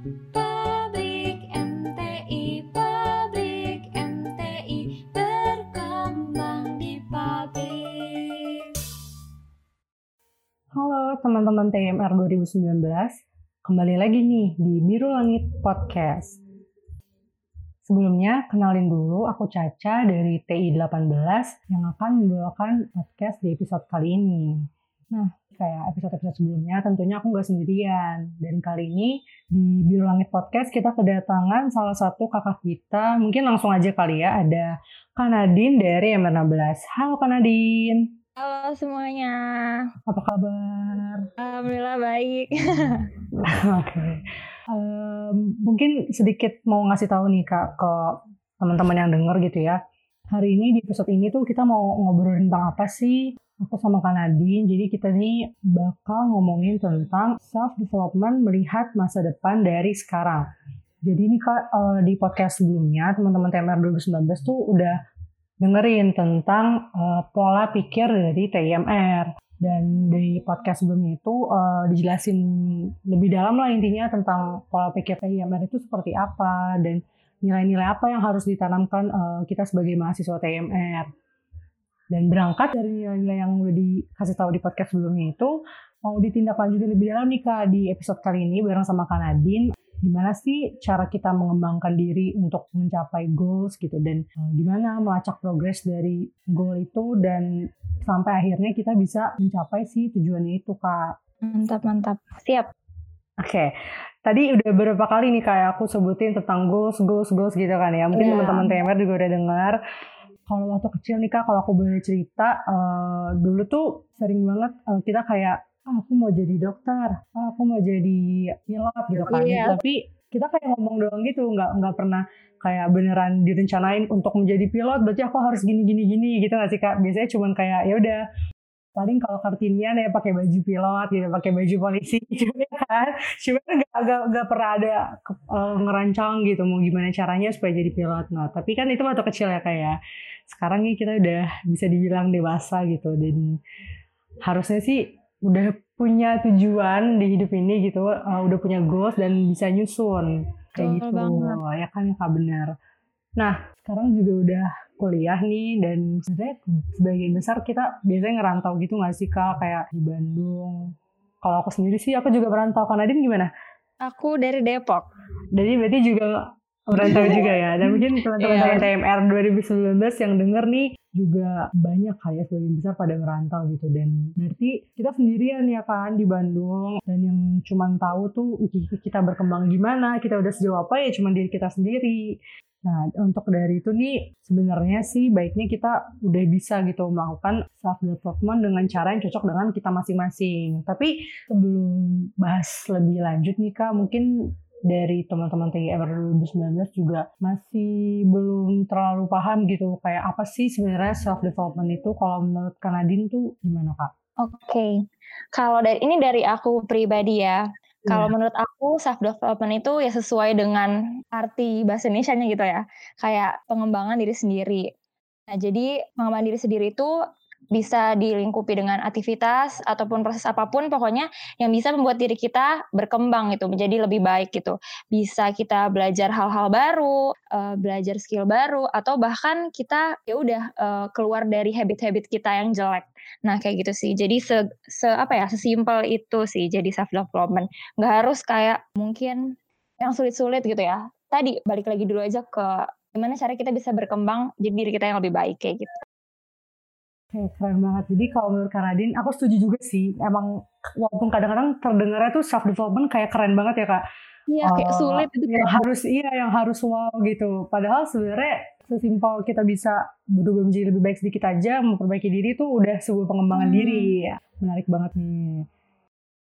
Halo teman-teman TMR 2019, kembali lagi nih di Biru Langit Podcast. Sebelumnya, kenalin dulu aku Caca dari TI 18 yang akan membawakan podcast di episode kali ini. Nah, kayak episode-episode sebelumnya, tentunya aku nggak sendirian. Dan kali ini di Biru Langit Podcast kita kedatangan salah satu kakak kita. Mungkin langsung aja kali ya, ada Kanadin dari M16. Halo Kanadin. Halo semuanya, Apa kabar? alhamdulillah baik. Oke. Em, mungkin sedikit mau ngasih tahu nih kak ke teman-teman yang denger gitu ya. Hari ini di episode ini tuh kita mau ngobrolin tentang apa sih? Aku sama Kak Nadine, jadi kita nih bakal ngomongin tentang self development melihat masa depan dari sekarang. Jadi ini kak eh, di podcast sebelumnya teman-teman TMR 2019 tuh udah dengerin tentang eh, pola pikir dari TMR dan di podcast sebelumnya itu eh, dijelasin lebih dalam lah intinya tentang pola pikir TMR itu seperti apa dan nilai-nilai apa yang harus ditanamkan eh, kita sebagai mahasiswa TMR dan berangkat dari nilai-nilai yang udah dikasih tahu di podcast sebelumnya itu mau ditindaklanjuti lebih dalam nih kak di episode kali ini bareng sama Kak Nadine gimana sih cara kita mengembangkan diri untuk mencapai goals gitu dan eh, gimana melacak progres dari goal itu dan sampai akhirnya kita bisa mencapai si tujuannya itu kak. Mantap mantap, siap. Oke, tadi udah beberapa kali nih kayak aku sebutin tentang goals, goals, goals gitu kan ya. Mungkin Iya. teman-teman TMR juga udah dengar. Kalau waktu kecil nih kak, kalau aku boleh cerita, eh, dulu tuh sering banget eh, kita kayak, ah, aku mau jadi dokter, ah, aku mau jadi pilot gitu kan. Iya. Tapi kita kayak ngomong doang gitu, nggak nggak pernah kayak beneran direncanain untuk menjadi pilot. Berarti aku harus gini gini gini gitu nggak sih kak? Biasanya cuman kayak ya udah paling kalau kartinian ya pakai baju pilot gitu, pakai baju polisi gitu ya kan. Cuman nggak nggak nggak pernah ada eh, ngerancang gitu mau gimana caranya supaya jadi pilot. Nah tapi kan itu waktu kecil ya kayak sekarang nih kita udah bisa dibilang dewasa gitu dan harusnya sih udah punya tujuan di hidup ini gitu, eh, udah punya goals dan bisa nyusun kayak Betul gitu banget. ya kan kak benar. Nah sekarang juga udah kuliah nih dan sebenarnya sebagian besar kita biasanya ngerantau gitu nggak sih kak kayak di Bandung. Kalau aku sendiri sih aku juga merantau. Kak Nadine gimana? Aku dari Depok. Jadi berarti juga merantau juga ya. Dan mungkin teman-teman dari TMR 2019 yang denger nih juga banyak kali ya sebagian besar pada merantau gitu. Dan berarti kita sendirian ya kan di Bandung. Dan yang cuman tahu tuh kita berkembang gimana, kita udah sejauh apa ya cuman diri kita sendiri. Nah, untuk dari itu nih sebenarnya sih baiknya kita udah bisa gitu melakukan self development dengan cara yang cocok dengan kita masing-masing. Tapi sebelum bahas lebih lanjut nih Kak, mungkin dari teman-teman TGR 2019 juga masih belum terlalu paham gitu kayak apa sih sebenarnya self development itu kalau menurut Kanadin tuh gimana Kak? Oke, kalau dari ini dari aku pribadi ya. Kalau menurut aku self development itu ya sesuai dengan arti bahasa Indonesia-nya gitu ya. Kayak pengembangan diri sendiri. Nah, jadi pengembangan diri sendiri itu bisa dilingkupi dengan aktivitas ataupun proses apa pun pokoknya yang bisa membuat diri kita berkembang gitu menjadi lebih baik gitu bisa kita belajar hal-hal baru eh, belajar skill baru atau bahkan kita ya udah eh, keluar dari habit-habit kita yang jelek nah kayak gitu sih jadi se, se- apa ya sesimpel itu sih jadi self development nggak harus kayak mungkin yang sulit-sulit gitu ya tadi balik lagi dulu aja ke gimana cara kita bisa berkembang jadi diri kita yang lebih baik kayak gitu Oke, keren banget. Jadi kalau menurut Kanadin, aku setuju juga sih. Emang walaupun kadang-kadang terdengarnya tuh self development kayak keren banget ya kak. Iya kayak Eh, sulit itu yang kayak harus iya yang harus wow gitu. Padahal sebenarnya sesimpel kita bisa berubah menjadi lebih baik sedikit aja, memperbaiki diri itu udah sebuah pengembangan Hmm. diri. Ya, menarik banget nih.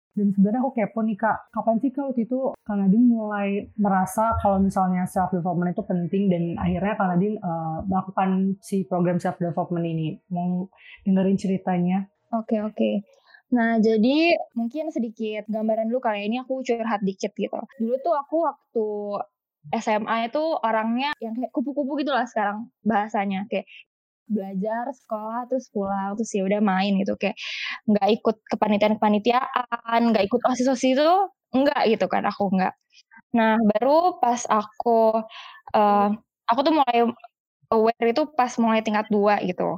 Dan sebenarnya aku kepo nih kak, kapan sih kak waktu itu Kak Nadine mulai merasa kalau misalnya self development itu penting dan akhirnya Kak Nadine eh, melakukan si program self development ini. Mau dengerin ceritanya? Oke oke. Nah jadi mungkin sedikit gambaran dulu kali ya. ini aku curhat dikit gitu. Dulu tuh aku waktu SMA itu orangnya yang kayak kupu-kupu gitu lah sekarang bahasanya. Kayak belajar sekolah terus pulang terus ya udah main gitu. Kayak nggak ikut kepanitiaan kepanitiaan nggak ikut osis osis itu enggak gitu kan aku enggak Nah, baru pas aku uh, aku tuh mulai aware itu pas mulai tingkat 2 gitu.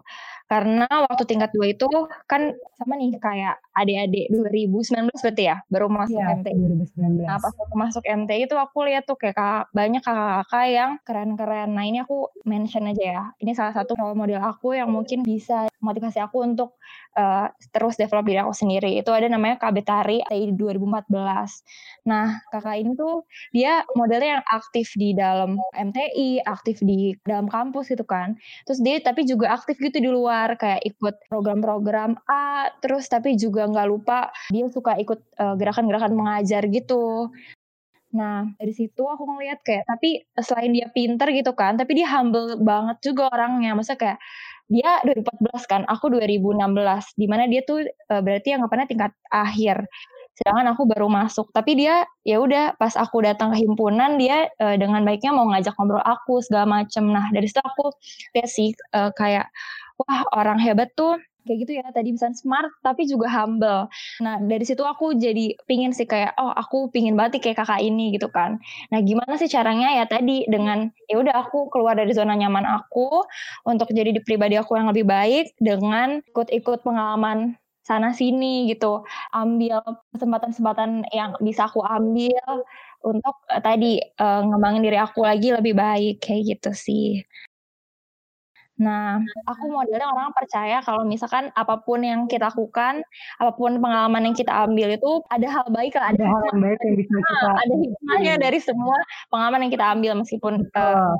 Karena waktu tingkat 2 itu kan sama nih kayak adik-adik 2019 berarti ya baru masuk Iya, MTI. 2019. Nah, pas aku masuk MTI itu aku lihat tuh kayak kakak, banyak kakak-kakak yang keren-keren. Nah, ini aku mention aja ya. Ini salah satu role model aku yang mungkin bisa motivasi aku untuk uh, terus develop diri aku sendiri. Itu ada namanya Kak Betari TI 2014. Nah, kakak ini tuh dia modelnya yang aktif di dalam MTI, aktif di dalam kampus gitu kan. Terus dia tapi juga aktif gitu di luar kayak ikut program-program A, terus tapi juga nggak lupa dia suka ikut uh, gerakan-gerakan mengajar gitu. Nah, dari situ aku ngeliat kayak, tapi selain dia pinter gitu kan, tapi dia humble banget juga orangnya. Maksudnya kayak, dia 2014 kan, aku 2016. Di mana dia tuh uh, berarti anggapannya tingkat akhir. Sedangkan aku baru masuk. Tapi dia, ya udah pas aku datang ke himpunan, dia uh, dengan baiknya mau ngajak ngobrol aku, segala macem. Nah, dari situ aku lihat sih uh, kayak, wah orang hebat tuh kayak gitu ya tadi bisa smart tapi juga humble. Nah dari situ aku jadi pingin sih kayak oh aku pingin banget kayak kakak ini gitu kan. Nah gimana sih caranya ya tadi dengan ya udah aku keluar dari zona nyaman aku untuk jadi di pribadi aku yang lebih baik dengan ikut-ikut pengalaman sana sini gitu ambil kesempatan-kesempatan yang bisa aku ambil untuk uh, tadi uh, ngembangin diri aku lagi lebih baik kayak gitu sih. Nah, aku modelnya orang percaya kalau misalkan apa pun yang kita lakukan, apa pun pengalaman yang kita ambil itu ada hal baik lah, ada, hal baik yang bisa kita ada hikmahnya dari semua pengalaman yang kita ambil meskipun uh,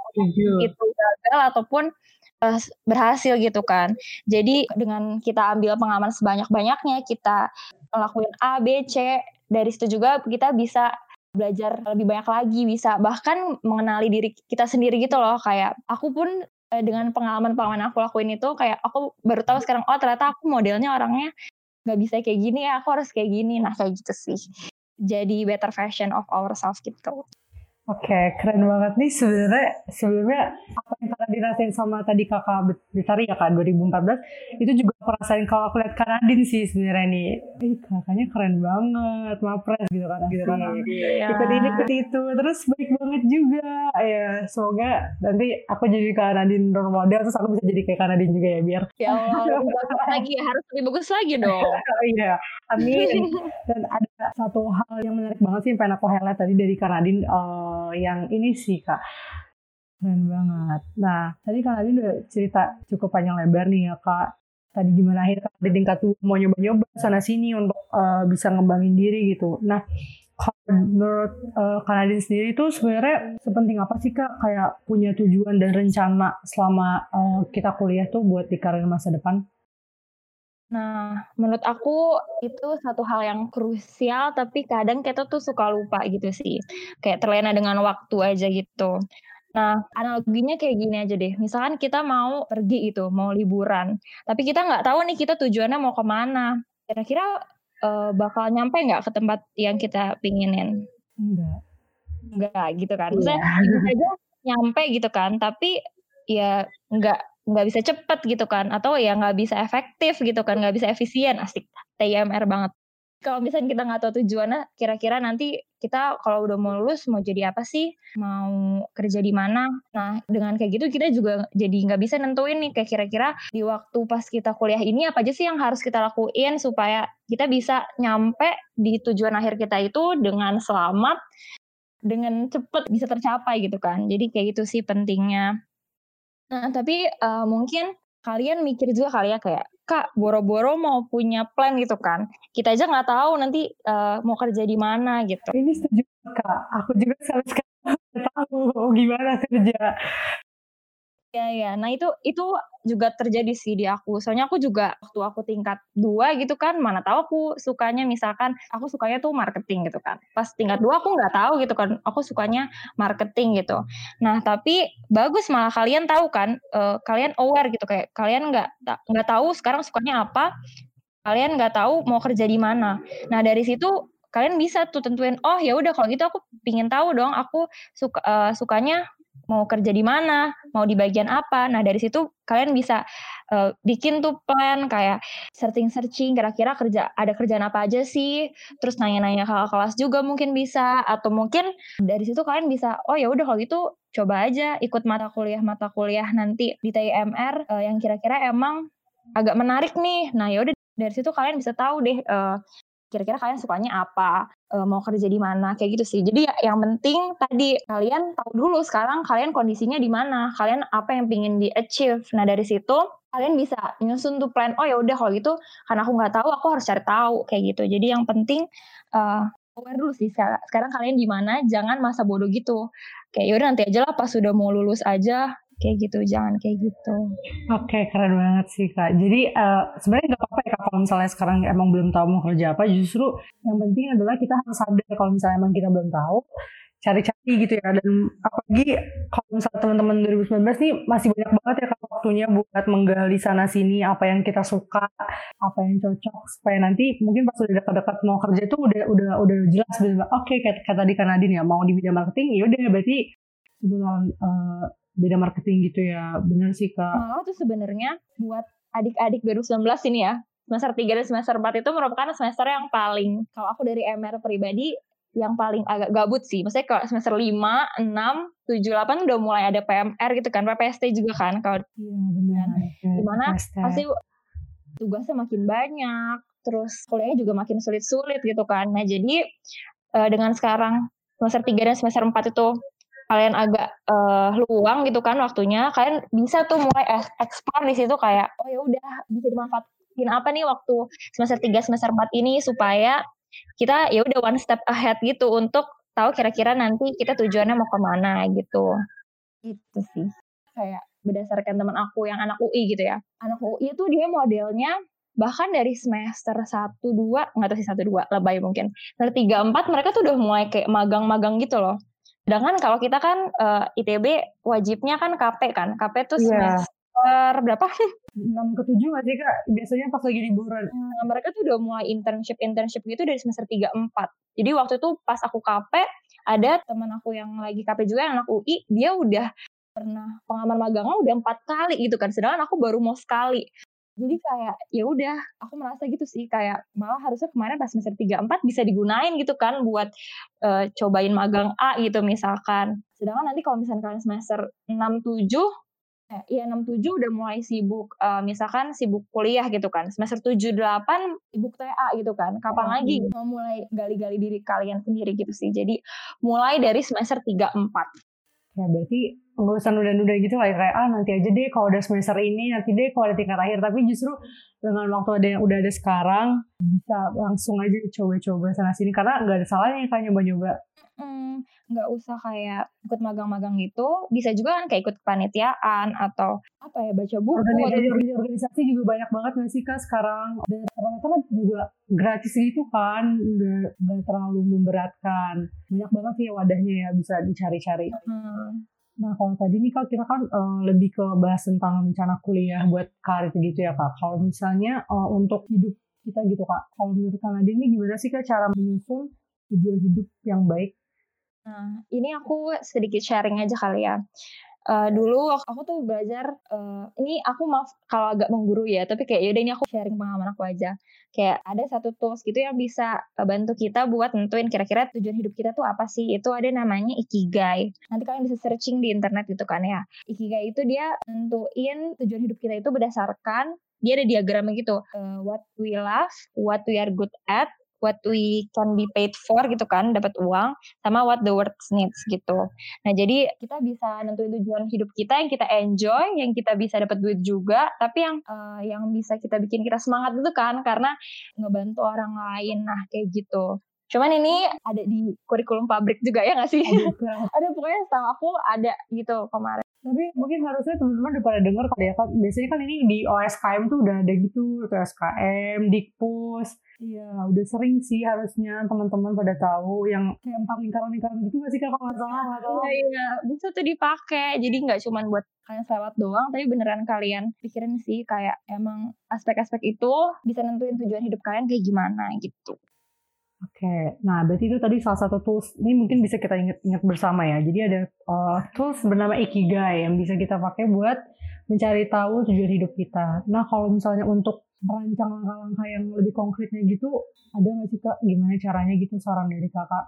itu gagal ataupun uh, berhasil gitu kan. Jadi dengan kita ambil pengalaman sebanyak-banyaknya, kita ngelakuin A, B, C, dari situ juga kita bisa belajar lebih banyak lagi, bisa bahkan mengenali diri kita sendiri gitu loh. Kayak aku pun dengan pengalaman-pengalaman aku lakuin itu kayak aku baru tahu sekarang oh ternyata aku modelnya orangnya nggak bisa kayak gini ya aku harus kayak gini. Nah kayak gitu sih. Jadi better version of ourselves gitu. Oke, okay, keren banget nih. Sebenarnya sebelumnya apa yang dirasain sama tadi kakak Betari ya kak 2014 itu juga aku rasain kalau aku lihat Kanadin sih sebenarnya nih, eh, kakaknya keren banget, mapres gitu kan, gitu kan, ya. ikut ini ikut itu, terus baik banget juga, ya semoga nanti aku jadi Kanadin role model terus aku bisa jadi kayak Kanadin juga ya biar. Ya Allah, lagi harus lebih bagus lagi dong. iya, amin. Dan ada satu hal yang menarik banget sih yang pengen aku highlight tadi dari Kanadin. Uh, yang ini sih kak keren banget. Nah tadi kak Nadine udah cerita cukup panjang lebar nih ya kak. Tadi gimana akhirnya kak di tingkat tuh mau nyoba-nyoba sana sini untuk uh, bisa ngembangin diri gitu. Nah kalau menurut uh, Kak Nadine sendiri itu sebenarnya sepenting apa sih kak kayak punya tujuan dan rencana selama uh, kita kuliah tuh buat di karir masa depan? Nah, menurut aku itu satu hal yang krusial, tapi kadang kita tuh suka lupa gitu sih. Kayak terlena dengan waktu aja gitu. Nah, analoginya kayak gini aja deh. Misalkan kita mau pergi itu, mau liburan. Tapi kita nggak tahu nih kita tujuannya mau ke mana. Kira-kira uh, bakal nyampe nggak ke tempat yang kita pinginin? Enggak. Enggak gitu kan. Misalnya iya. aja nyampe gitu kan, tapi ya nggak nggak bisa cepet gitu kan atau ya nggak bisa efektif gitu kan nggak bisa efisien asik TMR banget kalau misalnya kita nggak tahu tujuannya kira-kira nanti kita kalau udah mau lulus mau jadi apa sih? Mau kerja di mana? Nah dengan kayak gitu kita juga jadi nggak bisa nentuin nih kayak kira-kira di waktu pas kita kuliah ini apa aja sih yang harus kita lakuin supaya kita bisa nyampe di tujuan akhir kita itu dengan selamat dengan cepet bisa tercapai gitu kan. Jadi kayak gitu sih pentingnya. Nah, tapi uh, mungkin kalian mikir juga kali ya kayak, "Kak, boro-boro mau punya plan gitu kan. Kita aja nggak tahu nanti uh, mau kerja di mana," gitu. Ini setuju, Kak. Aku juga sama sekali nggak tahu gimana kerja. Iya iya. Nah itu itu juga terjadi sih di aku. Soalnya aku juga waktu aku tingkat dua gitu kan, mana tahu aku sukanya misalkan aku sukanya tuh marketing gitu kan. Pas tingkat dua aku nggak tahu gitu kan, aku sukanya marketing gitu. Nah tapi bagus malah kalian tahu kan, uh, kalian aware gitu kayak kalian nggak nggak tahu sekarang sukanya apa, kalian nggak tahu mau kerja di mana. Nah dari situ kalian bisa tuh tentuin oh ya udah kalau gitu aku pingin tahu dong aku suka uh, sukanya mau kerja di mana, mau di bagian apa. Nah, dari situ kalian bisa uh, bikin tuh plan kayak searching-searching kira-kira kerja ada kerjaan apa aja sih. Terus nanya-nanya kakak kelas juga mungkin bisa atau mungkin dari situ kalian bisa oh ya udah kalau gitu coba aja ikut mata kuliah mata kuliah nanti di TIMR uh, yang kira-kira emang agak menarik nih. Nah, ya udah dari situ kalian bisa tahu deh uh, kira-kira kalian sukanya apa, uh, mau kerja di mana, kayak gitu sih. Jadi ya, yang penting tadi kalian tahu dulu sekarang kalian kondisinya di mana, kalian apa yang ingin di achieve. Nah dari situ kalian bisa nyusun tuh plan. Oh ya udah kalau gitu, karena aku nggak tahu, aku harus cari tahu kayak gitu. Jadi yang penting uh, aware dulu sih. Sekarang kalian di mana, jangan masa bodoh gitu. Kayak yaudah nanti aja lah pas sudah mau lulus aja kayak gitu jangan kayak gitu. Oke okay, keren banget sih kak. Jadi uh, sebenarnya nggak apa-apa ya kalau misalnya sekarang emang belum tahu mau kerja apa. Justru yang penting adalah kita harus sadar kalau misalnya emang kita belum tahu cari-cari gitu ya. Dan apalagi kalau misalnya teman-teman 2019 nih masih banyak banget ya kak waktunya buat menggali sana sini apa yang kita suka apa yang cocok supaya nanti mungkin pas udah dekat-dekat mau kerja itu udah udah udah jelas oke okay, kayak, kayak tadi kan Nadine ya mau di bidang marketing ya udah berarti sebelum uh, beda marketing gitu ya. Bener sih Kak. Malah tuh sebenarnya buat adik-adik 2019 ini ya, semester 3 dan semester 4 itu merupakan semester yang paling, kalau aku dari MR pribadi, yang paling agak gabut sih. Maksudnya kalau semester 5, 6, 7, 8 udah mulai ada PMR gitu kan, PPST juga kan. Kalau Iya benar. Gimana pasti tugasnya makin banyak, terus kuliahnya juga makin sulit-sulit gitu kan. Nah jadi uh, dengan sekarang semester 3 dan semester 4 itu kalian agak uh, luang gitu kan waktunya, kalian bisa tuh mulai explore di situ kayak oh ya udah bisa dimanfaatin apa nih waktu semester 3 semester 4 ini supaya kita ya udah one step ahead gitu untuk tahu kira-kira nanti kita tujuannya mau ke mana gitu. Gitu sih. Kayak berdasarkan teman aku yang anak UI gitu ya. Anak UI itu dia modelnya bahkan dari semester 1 2 nggak tahu sih 1 2 lebay mungkin. Semester 3 4 mereka tuh udah mulai kayak magang-magang gitu loh. Sedangkan kalau kita kan uh, eh, ITB wajibnya kan KP kan. KP tuh yeah. semester berapa? 6 ke 7 gak sih Kak? Biasanya pas lagi liburan. Nah, mereka tuh udah mulai internship-internship gitu dari semester 3 4. Jadi waktu itu pas aku KP ada teman aku yang lagi KP juga yang anak UI, dia udah pernah pengalaman magangnya udah empat kali gitu kan sedangkan aku baru mau sekali jadi kayak ya udah aku merasa gitu sih kayak malah harusnya kemarin pas semester 3 4 bisa digunain gitu kan buat uh, cobain magang A gitu misalkan. Sedangkan nanti kalau misalkan kalian semester 6 7 eh, iya 6 7 udah mulai sibuk uh, misalkan sibuk kuliah gitu kan. Semester 7 8 sibuk TA gitu kan. Kapan oh, lagi mau mulai gali-gali diri kalian sendiri gitu sih. Jadi mulai dari semester 3 4. Ya berarti usah nunda-nunda gitu kayak kayak ah nanti aja deh kalau udah semester ini nanti deh kalau ada tingkat akhir. Tapi justru dengan waktu ada yang udah ada sekarang bisa langsung aja coba-coba sana sini karena nggak ada salahnya kan nyoba-nyoba. Nggak hmm, usah kayak ikut magang-magang gitu. Bisa juga kan kayak ikut kepanitiaan atau apa ya baca buku organisasi, atau organisasi juga banyak banget nggak sih kak sekarang? Dan ternyata juga gratis gitu kan nggak terlalu memberatkan. Banyak banget sih wadahnya ya bisa dicari-cari. Hmm. Nah, kalau tadi nih Kak, kita kan uh, lebih ke bahas tentang rencana kuliah buat karir gitu ya Kak. Kalau misalnya uh, untuk hidup kita gitu Kak, kalau menurut Kak Nadine ini gimana sih Kak cara menyusun tujuan hidup yang baik? Nah, ini aku sedikit sharing aja kali ya. Uh, dulu aku tuh belajar uh, ini aku maaf kalau agak mengguru ya tapi kayak yaudah ini aku sharing pengalaman aku aja. Kayak ada satu tools gitu yang bisa bantu kita buat nentuin kira-kira tujuan hidup kita tuh apa sih. Itu ada namanya ikigai. Nanti kalian bisa searching di internet gitu kan ya. Ikigai itu dia nentuin tujuan hidup kita itu berdasarkan dia ada diagramnya gitu uh, what we love what we are good at what we can be paid for gitu kan, dapat uang, sama what the world needs gitu. Nah jadi kita bisa nentuin tujuan hidup kita yang kita enjoy, yang kita bisa dapat duit juga, tapi yang uh, yang bisa kita bikin kita semangat itu kan, karena ngebantu orang lain, nah kayak gitu. Cuman ini ada di kurikulum pabrik juga ya nggak sih? ada pokoknya setahu aku ada gitu kemarin. Tapi mungkin harusnya teman-teman udah pada dengar kali ya kan. Biasanya kan ini di OSKM tuh udah ada gitu, OSKM, Dikpus. Iya, udah sering sih harusnya teman-teman pada tahu yang kayak empat lingkaran-lingkaran gitu gak sih kalau nggak salah. Iya, iya, bisa tuh dipakai. Jadi nggak cuma buat kalian selewat doang, tapi beneran kalian pikirin sih kayak emang aspek-aspek itu bisa nentuin tujuan hidup kalian kayak gimana gitu. Oke, nah berarti itu tadi salah satu tools. Ini mungkin bisa kita ingat-ingat bersama ya. Jadi ada uh, tools bernama Ikigai yang bisa kita pakai buat mencari tahu tujuan hidup kita. Nah kalau misalnya untuk merancang langkah-langkah yang lebih konkretnya gitu, ada nggak sih kak? Gimana caranya gitu saran dari kakak?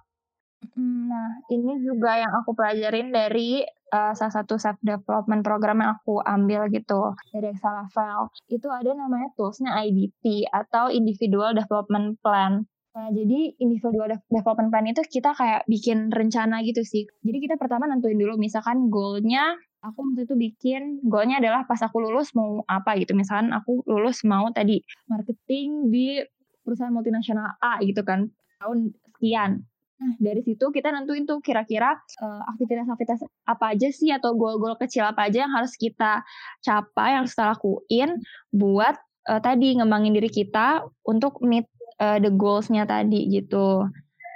Nah, ini juga yang aku pelajarin dari uh, salah satu self development program yang aku ambil gitu dari Excelafel. Itu ada namanya toolsnya IDP atau Individual Development Plan. Nah, jadi individual development plan itu kita kayak bikin rencana gitu sih. Jadi kita pertama nentuin dulu misalkan goalnya aku waktu itu bikin goalnya adalah pas aku lulus mau apa gitu. Misalkan aku lulus mau tadi marketing di perusahaan multinasional A gitu kan tahun sekian. Nah, dari situ kita nentuin tuh kira-kira uh, aktivitas-aktivitas apa aja sih atau goal-goal kecil apa aja yang harus kita capai, yang harus kita lakuin buat uh, tadi ngembangin diri kita untuk meet uh, the goals-nya tadi gitu.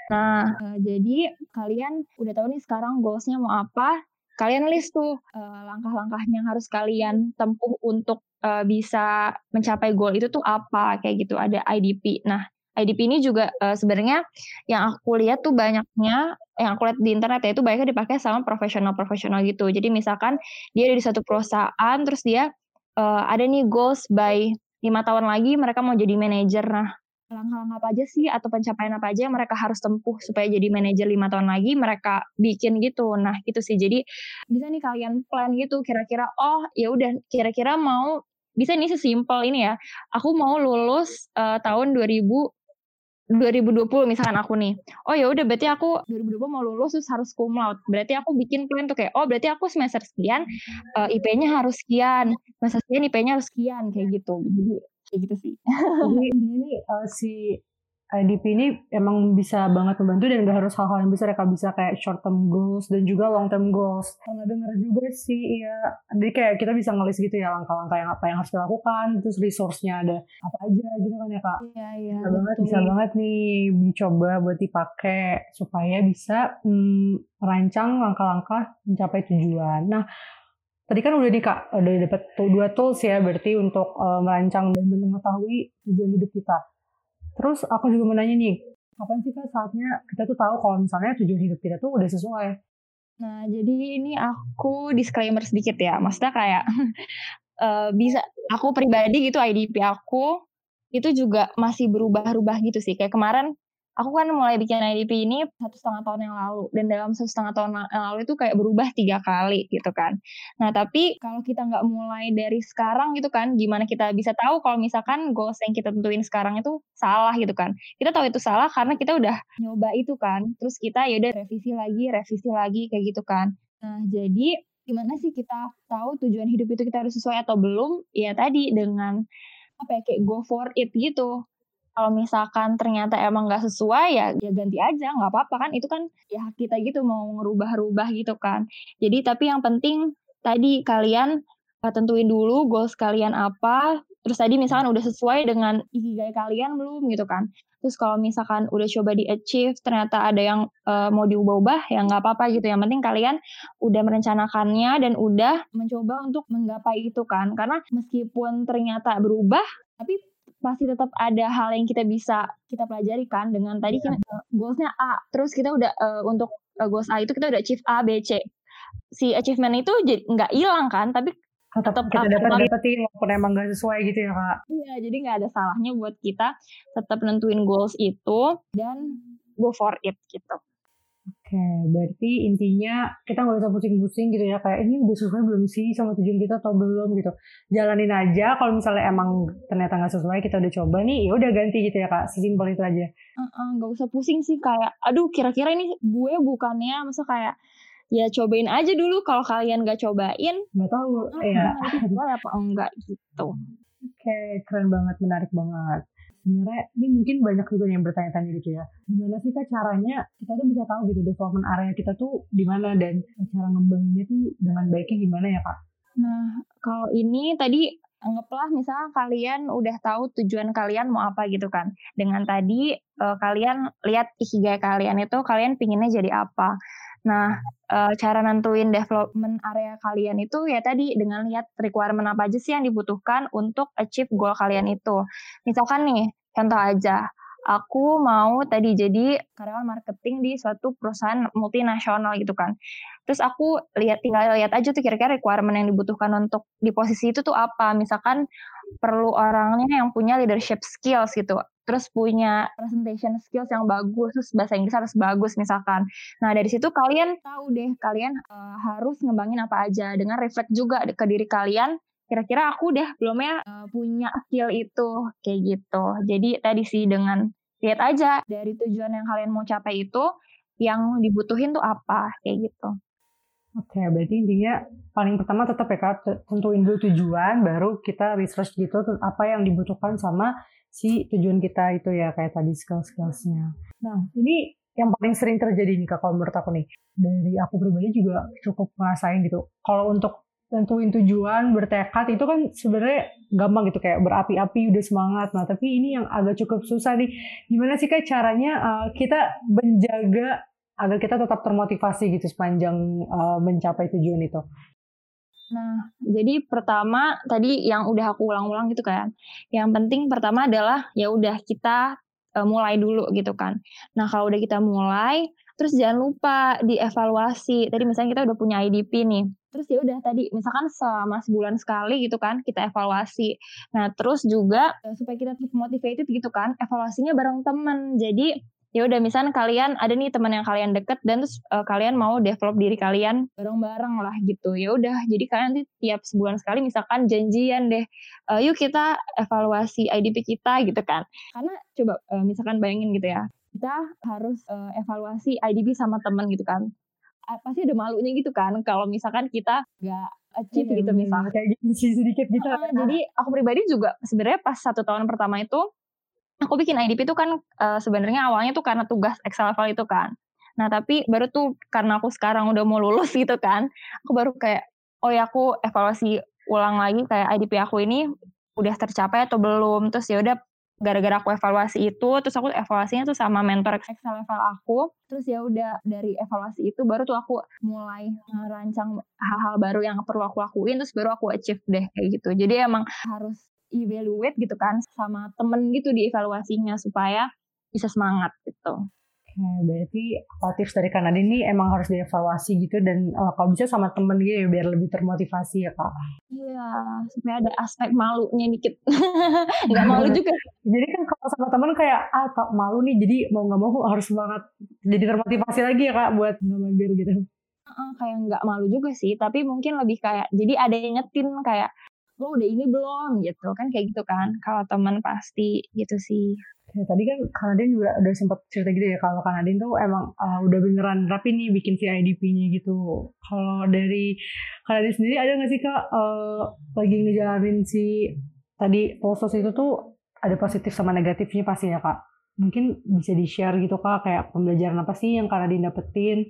Nah, uh, jadi kalian udah tahu nih sekarang goals-nya mau apa? Kalian list tuh uh, langkah-langkahnya yang harus kalian tempuh untuk uh, bisa mencapai goal itu tuh apa kayak gitu. Ada IDP. Nah, IDP ini juga uh, sebenarnya yang aku lihat tuh banyaknya yang aku lihat di internet ya itu banyaknya dipakai sama profesional-profesional gitu. Jadi misalkan dia ada di satu perusahaan terus dia uh, ada nih goals by lima tahun lagi mereka mau jadi manajer. Nah langkah-langkah apa aja sih atau pencapaian apa aja yang mereka harus tempuh supaya jadi manajer lima tahun lagi mereka bikin gitu nah itu sih jadi bisa nih kalian plan gitu kira-kira oh ya udah kira-kira mau bisa ini sesimpel ini ya aku mau lulus uh, tahun 2000 2020 misalkan aku nih. Oh ya udah berarti aku 2020 mau lulus terus harus cum laude. Berarti aku bikin plan tuh kayak oh berarti aku semester sekian uh, IP-nya harus sekian, semester sekian IP-nya harus sekian kayak gitu. Jadi kayak gitu sih. Jadi ini uh, si IDP ini emang bisa banget membantu dan gak harus hal-hal yang besar ya kak. Bisa kayak short term goals dan juga long term goals. Karena denger juga sih ya jadi kayak kita bisa ngelis gitu ya langkah-langkah yang apa yang harus dilakukan terus resource-nya ada apa aja gitu kan ya kak. Iya iya bisa banget bisa banget nih dicoba buat dipakai supaya bisa hmm, merancang langkah-langkah mencapai tujuan. Nah Tadi kan udah di kak, udah dapat dua tools ya berarti untuk uh, merancang dan mengetahui tujuan hidup kita. Terus aku juga mau nih, kapan sih kak saatnya kita tuh tahu kalau misalnya tujuan hidup kita tuh udah sesuai? Nah, jadi ini aku disclaimer sedikit ya. Maksudnya kayak uh, bisa aku pribadi gitu IDP aku itu juga masih berubah-ubah gitu sih. Kayak kemarin aku kan mulai bikin IDP ini satu setengah tahun yang lalu. Dan dalam satu setengah tahun yang lalu itu kayak berubah tiga kali gitu kan. Nah tapi kalau kita nggak mulai dari sekarang gitu kan gimana kita bisa tahu kalau misalkan goals yang kita tentuin sekarang itu salah gitu kan? Kita tahu itu salah karena kita udah nyoba itu kan. Terus kita ya udah revisi lagi revisi lagi kayak gitu kan. Nah jadi gimana sih kita tahu tujuan hidup itu kita harus sesuai atau belum? Ya tadi dengan apa ya kayak go for it gitu kalau misalkan ternyata emang nggak sesuai ya ya ganti aja nggak apa-apa kan? Itu kan ya kita gitu mau ngerubah-rubah gitu kan. Jadi tapi yang penting tadi kalian uh, tentuin dulu goals kalian apa. Terus tadi misalkan udah sesuai dengan ikigai kalian belum gitu kan. Terus kalau misalkan udah coba di achieve ternyata ada yang uh, mau diubah-ubah ya nggak apa-apa gitu. Yang penting kalian udah merencanakannya dan udah mencoba untuk menggapai itu kan. Karena meskipun ternyata berubah tapi masih tetap ada hal yang kita bisa kita pelajari kan dengan tadi yeah. kita goalsnya A. Terus kita udah uh, untuk uh, goals A itu kita udah achieve A B C. Si achievement itu jadi nggak hilang kan tapi tetap, tetap kita dapat dapetin walaupun emang nggak sesuai gitu ya kak. Iya jadi nggak ada salahnya buat kita tetap nentuin goals itu dan go for it gitu Oke, berarti intinya kita nggak usah pusing-pusing gitu ya, kayak ini udah sesuai belum sih sama tujuan kita atau belum gitu. Jalanin aja, kalau misalnya emang ternyata nggak sesuai, kita udah coba nih, ya udah ganti gitu ya kak, sesimpel itu aja. Nggak uh -uh, usah pusing sih, kayak, aduh kira-kira ini gue bukannya, masa kayak, ya cobain aja dulu kalau kalian nggak cobain. Nggak tahu, uh, ya. Itu apa enggak gitu. Oke, okay, keren banget, menarik banget sebenarnya ini mungkin banyak juga yang bertanya-tanya gitu ya. Gimana sih kak caranya kita tuh bisa tahu gitu development area kita tuh di mana dan cara ngembanginnya tuh dengan baiknya gimana ya kak? Nah kalau ini tadi anggaplah misalnya kalian udah tahu tujuan kalian mau apa gitu kan. Dengan tadi uh, kalian lihat ikigai kalian itu kalian pinginnya jadi apa Nah, uh, cara nentuin development area kalian itu ya tadi dengan lihat requirement apa aja sih yang dibutuhkan untuk achieve goal kalian itu. Misalkan nih, contoh aja, aku mau tadi jadi karyawan marketing di suatu perusahaan multinasional gitu kan. Terus aku lihat tinggal lihat aja tuh kira-kira requirement yang dibutuhkan untuk di posisi itu tuh apa. Misalkan perlu orangnya yang punya leadership skills gitu. Terus punya presentation skills yang bagus, terus bahasa Inggris harus bagus misalkan. Nah dari situ kalian tahu deh kalian uh, harus ngembangin apa aja dengan reflect juga ke diri kalian kira-kira aku deh belum ya uh, punya skill itu kayak gitu. Jadi tadi sih dengan lihat aja dari tujuan yang kalian mau capai itu yang dibutuhin tuh apa kayak gitu. Oke, berarti intinya paling pertama tetap ya kak tentuin dulu tujuan, baru kita research gitu apa yang dibutuhkan sama si tujuan kita itu ya kayak tadi skill-skillsnya. Nah ini yang paling sering terjadi nih kak kalau menurut aku nih dari aku pribadi juga cukup ngerasain gitu. Kalau untuk tentuin tujuan, bertekad itu kan sebenarnya gampang gitu kayak berapi-api udah semangat. Nah, tapi ini yang agak cukup susah nih. Gimana sih kayak caranya uh, kita menjaga agar kita tetap termotivasi gitu sepanjang uh, mencapai tujuan itu? Nah, jadi pertama tadi yang udah aku ulang-ulang gitu kan. Yang penting pertama adalah ya udah kita uh, mulai dulu gitu kan. Nah, kalau udah kita mulai, terus jangan lupa dievaluasi. Tadi misalnya kita udah punya IDP nih terus ya udah tadi misalkan selama sebulan sekali gitu kan kita evaluasi nah terus juga eh, supaya kita motivated gitu kan evaluasinya bareng temen jadi ya udah misalnya kalian ada nih teman yang kalian deket dan terus uh, kalian mau develop diri kalian bareng-bareng lah gitu. Ya udah jadi kalian nanti tiap sebulan sekali misalkan janjian deh uh, yuk kita evaluasi IDP kita gitu kan. Karena coba uh, misalkan bayangin gitu ya kita harus uh, evaluasi IDP sama temen gitu kan. Pasti ada malunya gitu kan kalau misalkan kita nggak achieve iya, gitu misalnya kayak gitu sedikit gitu uh, jadi aku pribadi juga sebenarnya pas satu tahun pertama itu aku bikin IDP itu kan uh, sebenarnya awalnya tuh karena tugas Excel file itu kan. Nah tapi baru tuh karena aku sekarang udah mau lulus gitu kan aku baru kayak oh ya aku evaluasi ulang lagi kayak IDP aku ini udah tercapai atau belum? Terus ya udah gara-gara aku evaluasi itu terus aku evaluasinya tuh sama mentor Excel level aku. Terus ya udah dari evaluasi itu baru tuh aku mulai merancang hal-hal baru yang perlu aku lakuin terus baru aku achieve deh kayak gitu. Jadi emang harus evaluate gitu kan sama temen gitu di evaluasinya supaya bisa semangat gitu Nah, berarti apa tips dari Kanada ini emang harus dievaluasi gitu dan uh, kalau bisa sama temen gitu ya biar lebih termotivasi ya kak. Iya, supaya ada aspek malunya dikit. Gak malu juga. jadi kan kalau sama temen kayak ah tak malu nih jadi mau nggak mau harus semangat jadi termotivasi lagi ya kak buat nggak mager gitu. Uh, kayak nggak malu juga sih, tapi mungkin lebih kayak jadi ada yang ngetin kayak lo udah ini belum gitu kan kayak gitu kan kalau teman pasti gitu sih Ya, tadi kan Kanadin juga udah sempat cerita gitu ya kalau Kanadin tuh emang uh, udah beneran rapi nih bikin si IDP-nya gitu. Kalau dari Kanadin sendiri ada nggak sih kak uh, lagi ngejalanin si tadi posos itu tuh ada positif sama negatifnya pasti ya kak. Mungkin bisa di share gitu kak kayak pembelajaran apa sih yang Kanadin dapetin?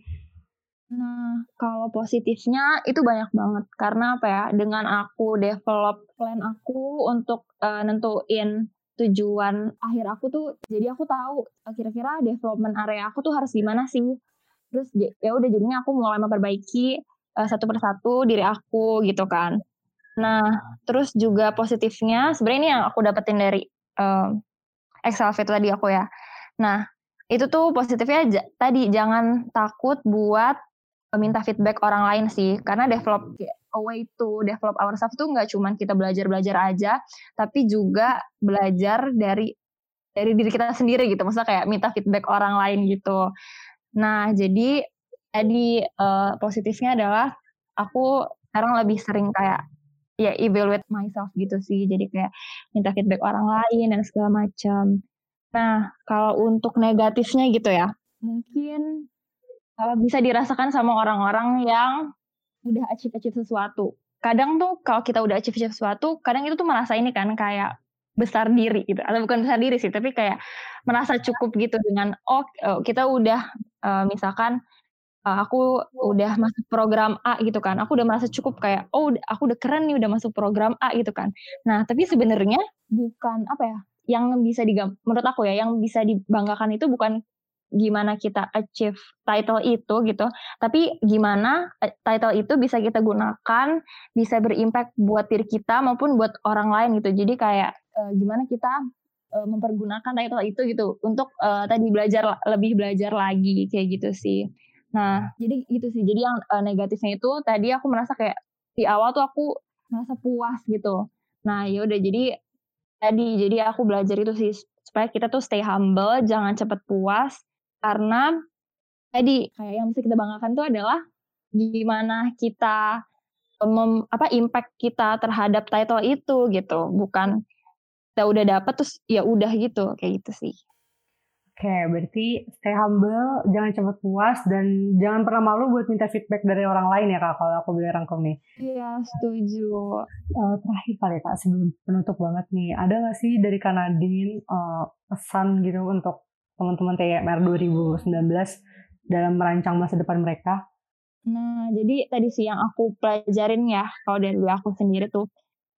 Nah, kalau positifnya itu banyak banget. Karena apa ya? Dengan aku develop plan aku untuk uh, nentuin tujuan akhir aku tuh jadi aku tahu eh, kira-kira development area aku tuh harus gimana sih? Terus ya udah jadinya aku mulai memperbaiki uh, satu persatu diri aku gitu kan. Nah terus juga positifnya sebenarnya ini yang aku dapetin dari uh, Excel fit tadi aku ya. Nah itu tuh positifnya tadi jangan takut buat minta feedback orang lain sih karena develop a way to develop ourselves tuh nggak cuman kita belajar-belajar aja, tapi juga belajar dari dari diri kita sendiri gitu. Maksudnya kayak minta feedback orang lain gitu. Nah, jadi tadi uh, positifnya adalah aku sekarang lebih sering kayak ya evaluate myself gitu sih. Jadi kayak minta feedback orang lain dan segala macam. Nah, kalau untuk negatifnya gitu ya, mungkin kalau bisa dirasakan sama orang-orang yang udah achieve-achieve sesuatu. Kadang tuh kalau kita udah achieve-achieve sesuatu, kadang itu tuh merasa ini kan kayak besar diri gitu. Atau bukan besar diri sih, tapi kayak merasa cukup gitu dengan oh, oh kita udah uh, misalkan uh, aku udah masuk program A gitu kan. Aku udah merasa cukup kayak oh aku udah keren nih udah masuk program A gitu kan. Nah, tapi sebenarnya bukan apa ya? Yang bisa digam menurut aku ya, yang bisa dibanggakan itu bukan gimana kita achieve title itu gitu, tapi gimana eh, title itu bisa kita gunakan, bisa berimpact buat diri kita maupun buat orang lain gitu. Jadi kayak uh, gimana kita uh, mempergunakan title itu gitu untuk uh, tadi belajar lebih belajar lagi kayak gitu sih. Nah, jadi gitu sih. Jadi yang uh, negatifnya itu tadi aku merasa kayak di awal tuh aku merasa puas gitu. Nah, ya udah jadi tadi jadi aku belajar itu sih supaya kita tuh stay humble, jangan cepet puas karena tadi kayak yang bisa kita banggakan tuh adalah gimana kita mem, apa impact kita terhadap title itu gitu bukan kita udah dapet terus ya udah gitu kayak gitu sih Oke, okay, berarti stay humble, jangan cepat puas, dan jangan pernah malu buat minta feedback dari orang lain ya kak, kalau aku boleh rangkum nih. Iya, setuju. Uh, terakhir kali kak, sebelum penutup banget nih, ada gak sih dari Kanadin uh, pesan gitu untuk teman-teman TMR 2019 dalam merancang masa depan mereka? Nah, jadi tadi sih yang aku pelajarin ya, kalau dari aku sendiri tuh,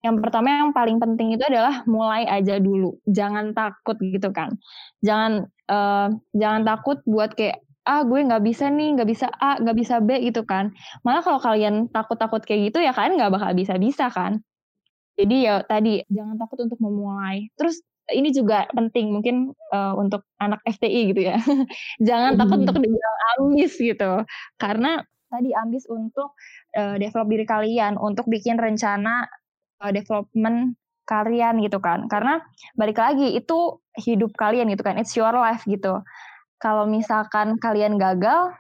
yang pertama yang paling penting itu adalah mulai aja dulu, jangan takut gitu kan, jangan uh, jangan takut buat kayak ah gue nggak bisa nih, nggak bisa A, nggak bisa B gitu kan. Malah kalau kalian takut-takut kayak gitu ya kalian nggak bakal bisa-bisa kan. Jadi ya tadi jangan takut untuk memulai. Terus ini juga penting mungkin uh, untuk anak FTI gitu ya. jangan takut untuk dibilang ambis gitu. Karena tadi ambis untuk uh, develop diri kalian, untuk bikin rencana uh, development kalian gitu kan. Karena balik lagi itu hidup kalian gitu kan, it's your life gitu. Kalau misalkan kalian gagal,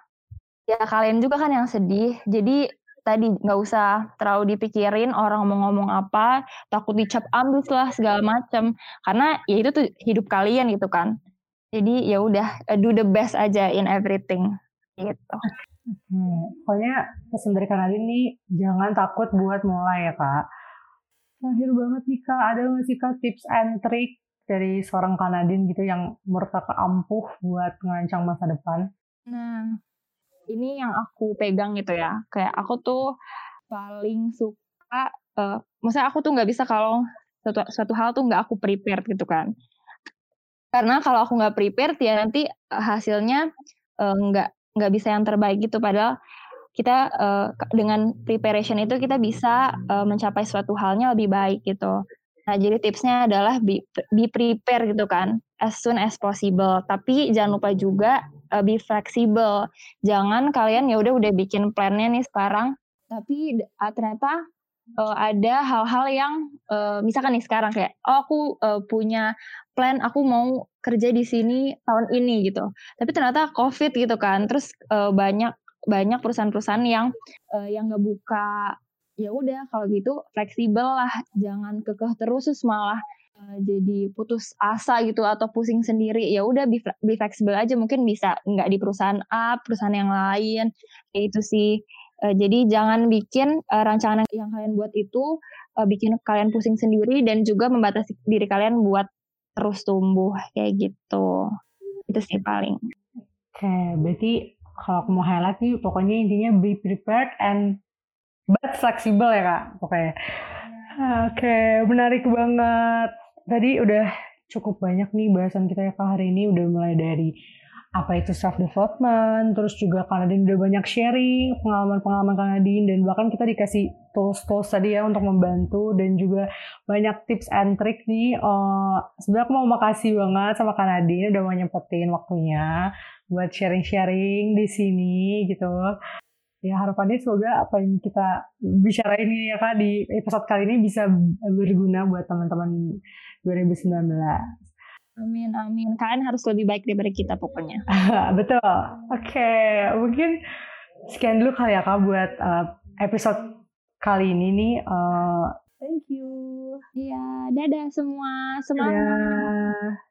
ya kalian juga kan yang sedih. Jadi tadi nggak usah terlalu dipikirin orang mau ngomong apa, takut dicap ambis lah segala macam. Karena ya itu tuh hidup kalian gitu kan. Jadi ya udah do the best aja in everything gitu. Hmm, pokoknya pesan dari Kak Nadine nih, jangan takut buat mulai ya Kak. Terakhir banget nih Kak, ada nggak sih Kak tips and trick dari seorang Kanadin gitu yang menurut Kakak ampuh buat merancang masa depan? Nah, ini yang aku pegang gitu ya. Kayak aku tuh paling suka, uh, maksudnya aku tuh nggak bisa kalau suatu, suatu hal tuh nggak aku prepare gitu kan. Karena kalau aku nggak prepare, ya nanti hasilnya nggak uh, nggak bisa yang terbaik gitu padahal kita uh, dengan preparation itu kita bisa uh, mencapai suatu halnya lebih baik gitu. Nah, jadi tipsnya adalah be, be prepare gitu kan, as soon as possible. Tapi jangan lupa juga uh, be flexible. Jangan kalian ya udah udah bikin plannya nih sekarang, tapi uh, ternyata uh, ada hal-hal yang uh, misalkan nih sekarang kayak oh aku uh, punya plan aku mau kerja di sini tahun ini gitu. Tapi ternyata COVID gitu kan. Terus uh, banyak banyak perusahaan-perusahaan yang uh, yang nggak buka ya udah kalau gitu fleksibel lah jangan kekeh terus terus malah uh, jadi putus asa gitu atau pusing sendiri ya udah be, be fleksibel aja mungkin bisa nggak di perusahaan A perusahaan yang lain itu sih Uh, jadi jangan bikin uh, rancangan yang kalian buat itu bikin kalian pusing sendiri dan juga membatasi diri kalian buat terus tumbuh kayak gitu. Itu sih paling. Oke, berarti kalau mau highlight nih pokoknya intinya be prepared and but flexible ya kak pokoknya. Oke, menarik banget. Tadi udah cukup banyak nih bahasan kita ya kak hari ini udah mulai dari apa itu self development, terus juga Kanadin udah banyak sharing pengalaman-pengalaman Kanadin dan bahkan kita dikasih tools-tools tadi ya untuk membantu dan juga banyak tips and trick nih. Uh, sebenarnya aku mau makasih banget sama Kanadin udah mau nyempetin waktunya buat sharing-sharing di sini gitu. Ya harapannya semoga apa yang kita bicara ini ya kak di episode kali ini bisa berguna buat teman-teman 2019. Amin, amin. Kalian harus lebih baik daripada kita pokoknya. Betul. Oke, okay. mungkin sekian dulu kali ya kak buat uh, episode kali ini nih. Uh, Thank you. Iya, dadah semua. Semangat. Dadah.